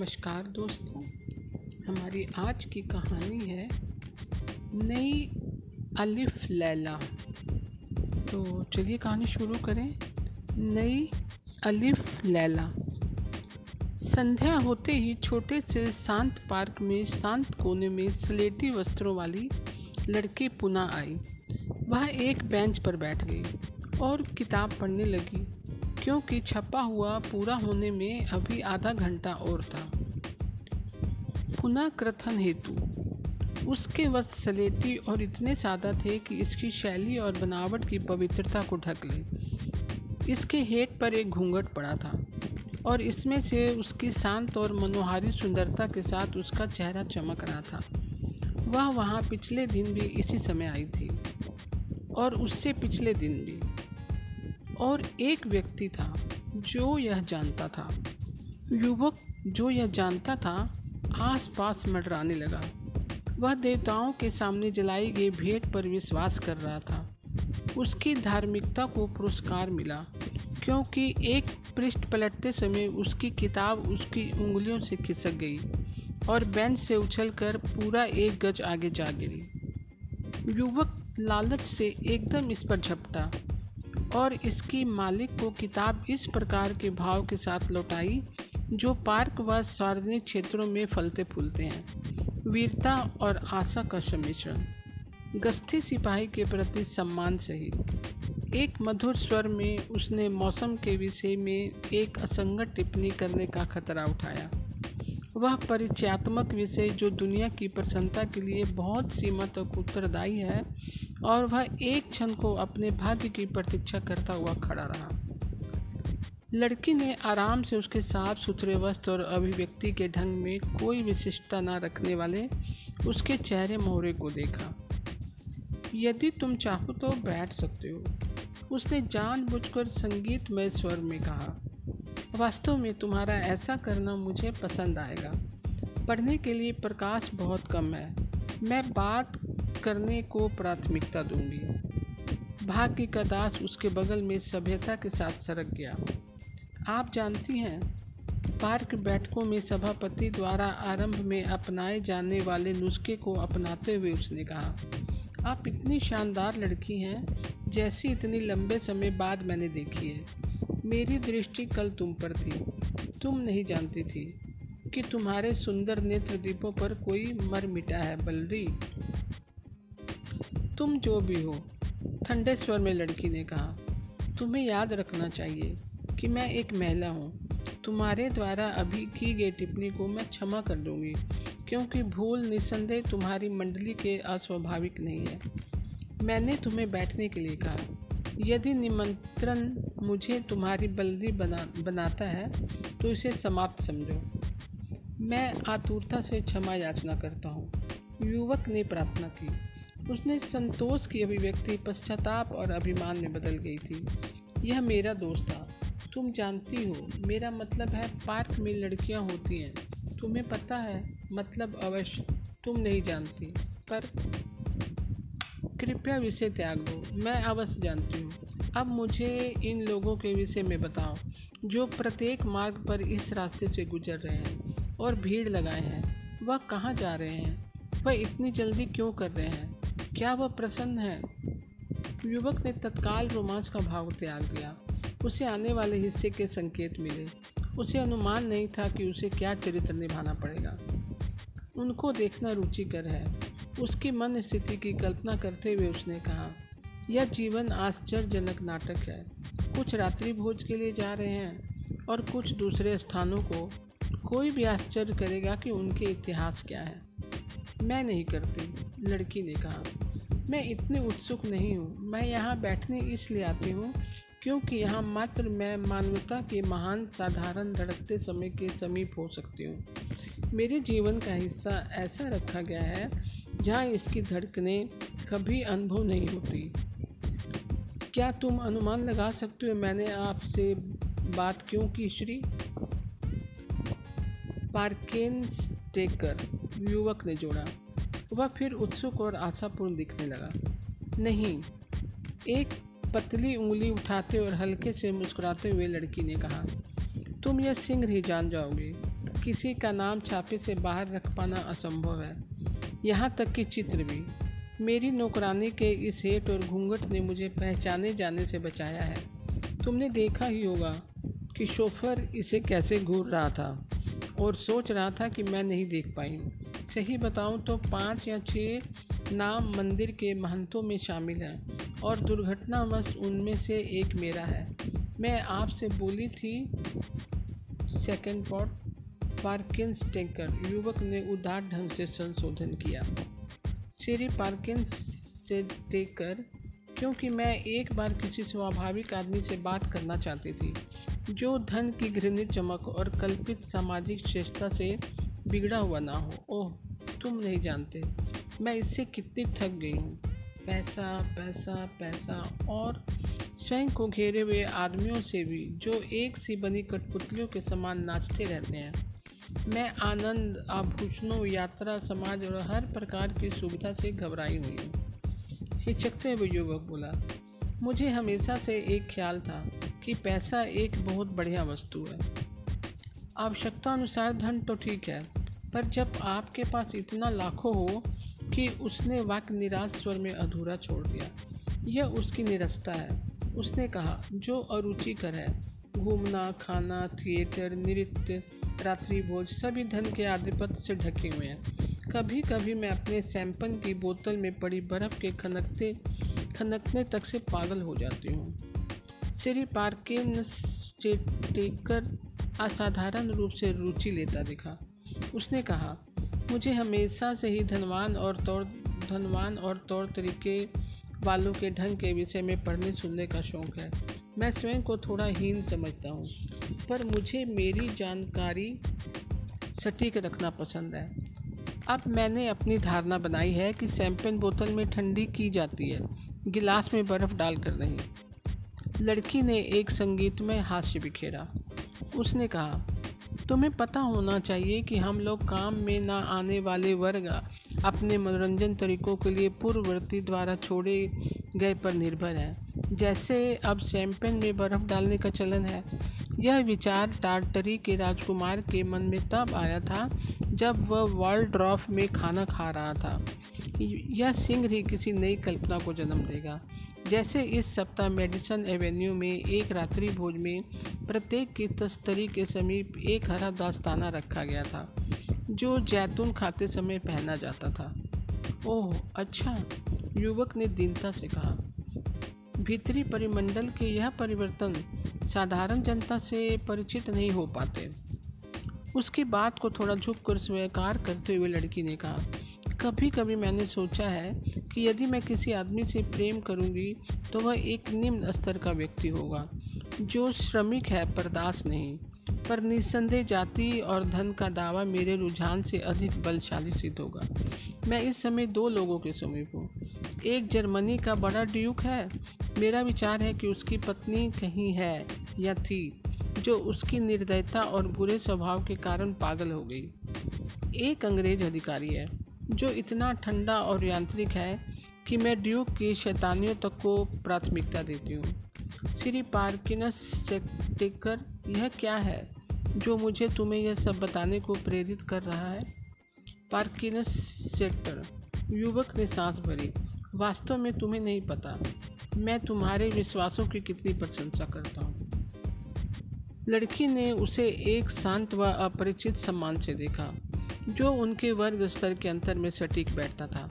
नमस्कार दोस्तों, हमारी आज की कहानी है नई अलिफ लैला। तो चलिए कहानी शुरू करें। नई अलिफ लैला। संध्या होते ही छोटे से शांत पार्क में, शांत कोने में स्लेटी वस्त्रों वाली लड़की पुनः आई। वह एक बेंच पर बैठ गई और किताब पढ़ने लगी। क्योंकि छपा हुआ पूरा होने में अभी आधा घंटा और था। पुनः कथन हेतु। उसके वस्त्र सलेटी और इतने सादा थे कि इसकी शैली और बनावट की पवित्रता को ढक ले। इसके हेट पर एक घूंघट पड़ा था और इसमें से उसकी शांत और मनोहारी सुंदरता के साथ उसका चेहरा चमक रहा था। वह वहाँ पिछले दिन भी इसी समय आई थी और उससे पिछले दिन भी। और एक व्यक्ति था जो यह जानता था। युवक जो यह जानता था आस पास मंडराने लगा। वह देवताओं के सामने जलाई गई भेंट पर विश्वास कर रहा था। उसकी धार्मिकता को पुरस्कार मिला, क्योंकि एक पृष्ठ पलटते समय उसकी किताब उसकी उंगलियों से खिसक गई और बेंच से उछलकर पूरा एक गज आगे जा गिरी। युवक लालच से एकदम इस पर झपटा। और इसकी मालिक को किताब इस प्रकार के भाव के साथ लौटाई, जो पार्क व सार्वजनिक क्षेत्रों में फलते फूलते हैं। वीरता और आशा का सम्मिश्रण। गस्ती सिपाही के प्रति सम्मान सहित। एक मधुर स्वर में उसने मौसम के विषय में एक असंगत टिप्पणी करने का खतरा उठाया। वह परिचयात्मक विषय जो दुनिया की प्रसन्नता के लिए बहुत सीमा तक उत्तरदायी है और वह एक क्षण को अपने भाग्य की प्रतीक्षा करता हुआ खड़ा रहा। लड़की ने आराम से उसके साफ़ सुथरे वस्त्र और अभिव्यक्ति के ढंग में कोई विशिष्टता न रखने वाले उसके चेहरे मोहरे को देखा। यदि तुम चाहो तो बैठ सकते हो, उसने जानबूझकर संगीतमय स्वर में कहा। वास्तव में तुम्हारा ऐसा करना मुझे पसंद आएगा। पढ़ने के लिए प्रकाश बहुत कम है। मैं बात करने को प्राथमिकता दूँगी। भाग्य का दास उसके बगल में सभ्यता के साथ सरक गया। आप जानती हैं, पार्क बैठकों में सभापति द्वारा आरंभ में अपनाए जाने वाले नुस्खे को अपनाते हुए उसने कहा, आप इतनी शानदार लड़की हैं, जैसी इतनी लंबे समय बाद मैंने देखी है। मेरी दृष्टि कल तुम पर थी। तुम नहीं जानती थी कि तुम्हारे सुंदर नेत्र दीपों पर कोई मर मिटा है बलरी। तुम जो भी हो, ठंडे स्वर में लड़की ने कहा, तुम्हें याद रखना चाहिए कि मैं एक महिला हूँ। तुम्हारे द्वारा अभी की गई टिप्पणी को मैं क्षमा कर दूँगी, क्योंकि भूल निस्संदेह तुम्हारी मंडली के अस्वाभाविक नहीं है। मैंने तुम्हें बैठने के लिए कहा, यदि निमंत्रण मुझे तुम्हारी बलदी बना, बनाता है तो इसे समाप्त समझो। मैं आतुरता से क्षमा याचना करता हूँ। युवक ने प्रार्थना की। उसने संतोष की अभिव्यक्ति पश्चाताप और अभिमान में बदल गई थी। यह मेरा दोस्त था। तुम जानती हो, मेरा मतलब है पार्क में लड़कियाँ होती हैं। तुम्हें पता है मतलब अवश्य। तुम नहीं जानती, पर कृपया विषय त्याग दो। मैं अवश्य जानती हूँ। अब मुझे इन लोगों के विषय में बताओ, जो प्रत्येक मार्ग पर इस रास्ते से गुजर रहे हैं और भीड़ लगाए हैं। वह कहाँ जा रहे हैं? वह इतनी जल्दी क्यों कर रहे हैं? क्या वह प्रसन्न है? युवक ने तत्काल रोमांच का भाव त्याग दिया। उसे आने वाले हिस्से के संकेत मिले। उसे अनुमान नहीं था कि उसे क्या चरित्र निभाना पड़ेगा। उनको देखना रुचिकर है। उसकी मन स्थिति की कल्पना करते हुए उसने कहा, यह जीवन आश्चर्यजनक नाटक है। कुछ रात्रि भोज के लिए जा रहे हैं और कुछ दूसरे स्थानों को। कोई भी आश्चर्य करेगा कि उनके इतिहास क्या है। मैं नहीं करती, लड़की ने कहा। मैं इतनी उत्सुक नहीं हूँ। मैं यहाँ बैठने इसलिए आती हूँ क्योंकि यहाँ मात्र मैं मानवता के महान साधारण धड़कते समय के समीप हो सकती हूँ। मेरे जीवन का हिस्सा ऐसा रखा गया है जहाँ इसकी धड़कने कभी अनुभव नहीं होती। क्या तुम अनुमान लगा सकते हो मैंने आपसे बात क्यों की, श्री? पार्केन टेकर युवक ने जोड़ा। वह फिर उत्सुक और आशापूर्ण दिखने लगा। नहीं। एक पतली उंगली उठाते और हल्के से मुस्कुराते हुए लड़की ने कहा, तुम यह सिंह ही जान जाओगे। किसी का नाम छापे से बाहर रख पाना असंभव है। यहाँ तक कि चित्र भी। मेरी नौकरानी के इस हेट और घूंघट ने मुझे पहचाने जाने से बचाया है। तुमने देखा ही होगा कि शोफर इसे कैसे घूर रहा था। और सोच रहा था कि मैं नहीं देख पाई सही बताऊँ तो पाँच या छः नाम मंदिर के महंतों में शामिल हैं और दुर्घटनावश उनमें से एक मेरा है। मैं आपसे बोली थी सेकंड पॉट पार्किंस टेंकर युवक ने उदार ढंग से संशोधन किया। श्री पार्किंस से टेकर क्योंकि मैं एक बार किसी स्वाभाविक आदमी से बात करना चाहती थी। जो धन की घृणित चमक और कल्पित सामाजिक श्रेष्ठता से बिगड़ा हुआ ना हो। ओह, तुम नहीं जानते, मैं इससे कितनी थक गई हूँ। पैसा पैसा पैसा और स्वयं को घेरे हुए आदमियों से भी, जो एक सी बनी कठपुतलियों के समान नाचते रहते हैं। मैं आनंद, आभूषणों, यात्रा, समाज और हर प्रकार की सुविधा से घबराई हुई हूँ। हिचकते हुए युवक बोला मुझे हमेशा से एक ख्याल था कि पैसा एक बहुत बढ़िया वस्तु है। आवश्यकता अनुसार धन तो ठीक है, पर जब आपके पास इतना लाखों हो कि उसने वाक्य निराश स्वर में अधूरा छोड़ दिया, यह उसकी निरस्ता है। उसने कहा, जो अरुचिकर है घूमना, खाना, थिएटर, नृत्य, रात्रि भोज, सभी धन के आधिपत्य से ढके हुए हैं। कभी कभी मैं अपने सैंपन की बोतल में पड़ी बर्फ़ के खनकते खनकने तक से पागल हो जाती हूँ। श्री पार्किन स्टेकर असाधारण रूप से रुचि लेता दिखा। उसने कहा, मुझे हमेशा से ही धनवान और तौर, धनवान और तौर तरीके वालों के ढंग के विषय में पढ़ने सुनने का शौक़ है। मैं स्वयं को थोड़ा हीन समझता हूँ, पर मुझे मेरी जानकारी सटीक रखना पसंद है। अब मैंने अपनी धारणा बनाई है कि सैम्पेन बोतल में ठंडी की जाती है। गिलास में बर्फ़ डाल कर रही लड़की ने एक संगीतमय हास्य बिखेरा उसने कहा, तुम्हें पता होना चाहिए कि हम लोग काम में ना आने वाले वर्ग अपने मनोरंजन तरीकों के लिए पूर्ववर्ती द्वारा छोड़े गए पर निर्भर हैं। जैसे अब शैम्पेन में बर्फ़ डालने का चलन है। यह विचार टार्टरी के राजकुमार के मन में तब आया था, जब वह वर्ल्ड ड्रॉफ में खाना खा रहा था। यह सिंह ही किसी नई कल्पना को जन्म देगा। जैसे इस सप्ताह मेडिसन एवेन्यू में एक रात्रि भोज में प्रत्येक की तस्तरी के समीप एक हरा दास्ताना रखा गया था, जो जैतून खाते समय पहना जाता था। ओह अच्छा युवक ने दीनता से कहा। भीतरी परिमंडल के यह परिवर्तन साधारण जनता से परिचित नहीं हो पाते। उसकी बात को थोड़ा झुक कर स्वीकार करते हुए लड़की ने कहा कभी कभी मैंने सोचा है कि यदि मैं किसी आदमी से प्रेम करूँगी तो वह एक निम्न स्तर का व्यक्ति होगा, जो श्रमिक है दास नहीं, पर निस्संदेह जाति और धन का दावा मेरे रुझान से अधिक बलशाली सिद्ध होगा। मैं इस समय दो लोगों के समीप हूँ। एक जर्मनी का बड़ा ड्यूक है। मेरा विचार है कि उसकी पत्नी कहीं है या थी, जो उसकी निर्दयता और बुरे स्वभाव के कारण पागल हो गई। एक अंग्रेज़ अधिकारी है, जो इतना ठंडा और यांत्रिक है कि मैं ड्यूक की शैतानियों तक को प्राथमिकता देती हूँ। श्री पार्किनस सेक्टिकर यह क्या है जो मुझे तुम्हें यह सब बताने को प्रेरित कर रहा है? पार्किनस सेक्टर युवक ने सांस भरी। वास्तव में तुम्हें नहीं पता, मैं तुम्हारे विश्वासों की कितनी प्रशंसा करता हूँ। लड़की ने उसे एक शांत व अपरिचित सम्मान से देखा, जो उनके वर्ग स्तर के अंतर में सटीक बैठता था।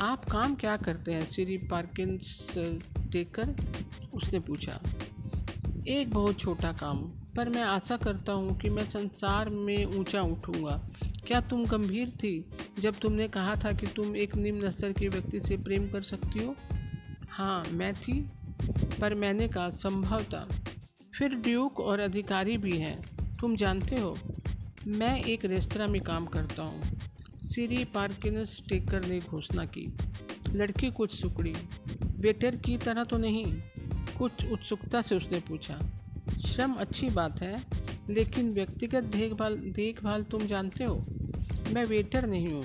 आप काम क्या करते हैं? श्री पार्किंस देखकर उसने पूछा। एक बहुत छोटा काम, पर मैं आशा करता हूँ कि मैं संसार में ऊँचा उठूँगा। क्या तुम गंभीर थी? जब तुमने कहा था कि तुम एक निम्न स्तर के व्यक्ति से प्रेम कर सकती हो? हाँ मैं थी, पर मैंने कहा संभव था फिर ड्यूक और अधिकारी भी हैं। तुम जानते हो, मैं एक रेस्तरा में काम करता हूँ। सीरी पार्किनस टेकर ने घोषणा की। लड़की कुछ सुकड़ी। वेटर की तरह तो नहीं, कुछ उत्सुकता से उसने पूछा। श्रम अच्छी बात है, लेकिन व्यक्तिगत देखभाल देखभाल तुम जानते हो? मैं वेटर नहीं हूँ,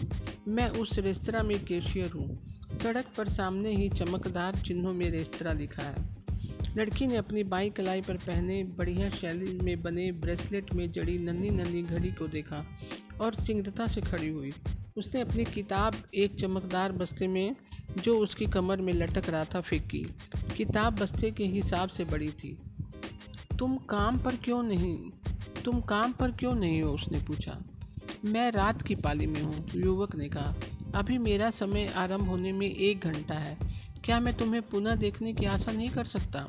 मैं उस रेस्तरा में कैशियर हूँ। सड़क पर सामने ही चमकदार चिन्हों में रेस्तरा लिखा है। लड़की ने अपनी बाई कलाई पर पहने बढ़िया शैली में बने ब्रेसलेट में जड़ी नन्ही नन्ही घड़ी को देखा और सिंगता से खड़ी हुई। उसने अपनी किताब एक चमकदार बस्ते में, जो उसकी कमर में लटक रहा था, फेंकी। किताब बस्ते के हिसाब से बड़ी थी। तुम काम पर क्यों नहीं, तुम काम पर क्यों नहीं हो? उसने पूछा। मैं रात की पाली में हूँ युवक ने कहा। अभी मेरा समय आरंभ होने में एक घंटा है। क्या मैं तुम्हें पुनः देखने की आशा नहीं कर सकता?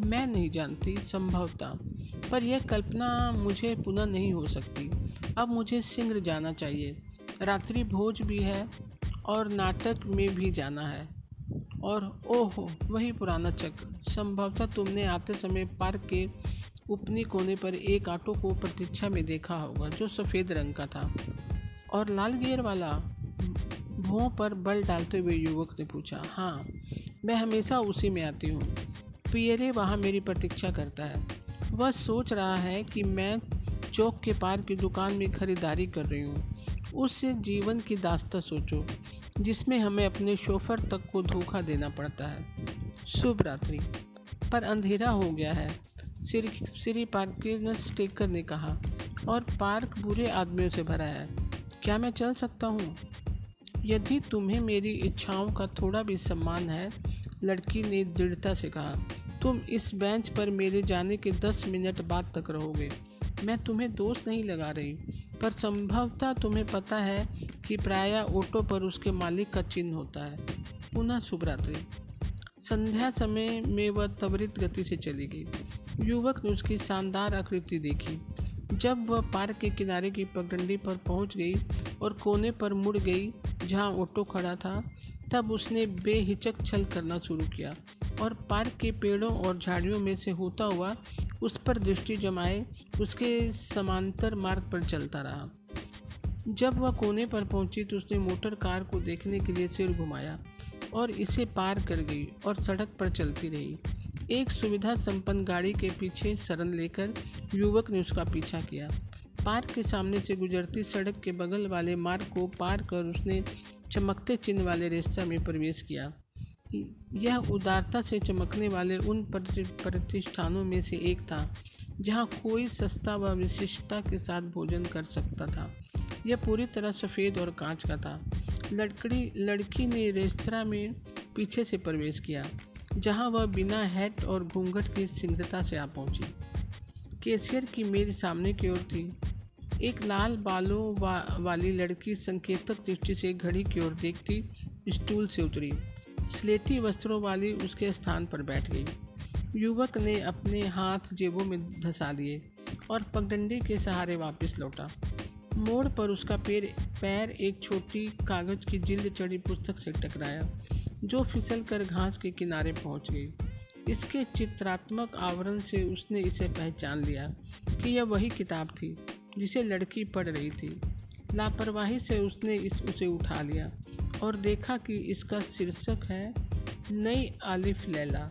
मैं नहीं जानती, संभवता। पर यह कल्पना मुझे पुनः नहीं हो सकती। अब मुझे सिंगर जाना चाहिए। रात्रि भोज भी है और नाटक में भी जाना है। और ओहो, वही पुराना चक्र। संभवतः तुमने आते समय पार्क के उपनी कोने पर एक ऑटो को प्रतीक्षा में देखा होगा, जो सफ़ेद रंग का था। और लाल गियर वाला भों पर बल डालते हुए युवक ने पूछा हाँ मैं हमेशा उसी में आती हूँ। पियरे, वहाँ मेरी प्रतीक्षा करता है। वह सोच रहा है कि मैं चौक के पार की दुकान में खरीदारी कर रही हूँ। उससे जीवन की दास्ता सोचो, जिसमें हमें अपने शोफर तक को धोखा देना पड़ता है। शुभ रात्रि। पर अंधेरा हो गया है। श्री पार्किनस टेकर ने कहा और पार्क बुरे आदमियों से भरा है। क्या मैं चल सकता हूँ? यदि तुम्हें मेरी इच्छाओं का थोड़ा भी सम्मान है, लड़की ने दृढ़ता से कहा, तुम इस बेंच पर मेरे जाने के दस मिनट बाद तक रहोगे। मैं तुम्हें दोष नहीं लगा रही, पर संभवतः तुम्हें पता है कि प्रायः ऑटो पर उसके मालिक का चिन्ह होता है। पुनः शुभ रात्रि। संध्या समय में वह त्वरित गति से चली गई। युवक ने उसकी शानदार आकृति देखी। जब वह पार्क के किनारे की पगडंडी पर पहुँच गई और कोने पर मुड़ गई जहाँ ऑटो खड़ा था, तब उसने बेहिचक छल करना शुरू किया और पार्क के पेड़ों और झाड़ियों में से होता हुआ उस पर दृष्टि जमाए, उसके समांतर मार्ग पर चलता रहा। जब वह कोने पर पहुँची तो उसने मोटर कार को देखने के लिए सिर घुमाया और इसे पार कर गई और सड़क पर चलती रही। एक सुविधा संपन्न गाड़ी के पीछे शरण लेकर युवक ने उसका पीछा किया। पार्क के सामने से गुजरती सड़क के बगल वाले मार्ग को पार कर उसने चमकते चिन्ह वाले रेस्ता में प्रवेश किया। यह उदारता से चमकने वाले उन प्रतिष्ठानों में से एक था, जहाँ कोई सस्ता व विशिष्टता के साथ भोजन कर सकता था। यह पूरी तरह सफ़ेद और कांच का था। लड़की लड़की ने रेस्तरा में पीछे से प्रवेश किया। जहाँ वह बिना हैट और घूंघट की सिंगता से आ पहुँची। केशियर की मेज सामने की ओर थी। एक लाल बालों वा, वाली लड़की संकेतक दृष्टि से घड़ी की ओर देखती स्टूल से उतरी। स्लेटी वस्त्रों वाली उसके स्थान पर बैठ गई। युवक ने अपने हाथ जेबों में धसा लिए और पगडंडी के सहारे वापस लौटा। मोड़ पर उसका पैर पैर एक छोटी कागज़ की जिल्द चढ़ी पुस्तक से टकराया। जो फिसल कर घास के किनारे पहुँच गई। इसके चित्रात्मक आवरण से उसने इसे पहचान लिया कि यह वही किताब थी, जिसे लड़की पढ़ रही थी। लापरवाही से उसने इस उसे उठा लिया और देखा कि इसका शीर्षक है, नई आलिफ लैला,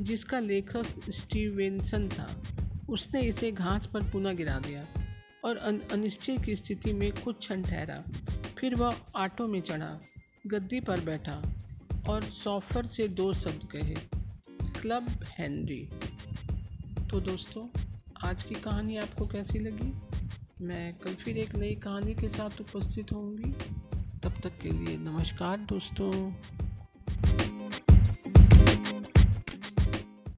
जिसका लेखक स्टीवेंसन था। उसने इसे घास पर पुनः गिरा दिया और अनिश्चय की स्थिति में कुछ क्षण ठहरा, फिर वह ऑटो में चढ़ा। गद्दी पर बैठा और सॉफर से दो शब्द कहे, क्लब हेनरी। तो दोस्तों, आज की कहानी आपको कैसी लगी? मैं कल फिर एक नई कहानी के साथ उपस्थित होंगी। तब तक के लिए नमस्कार दोस्तों।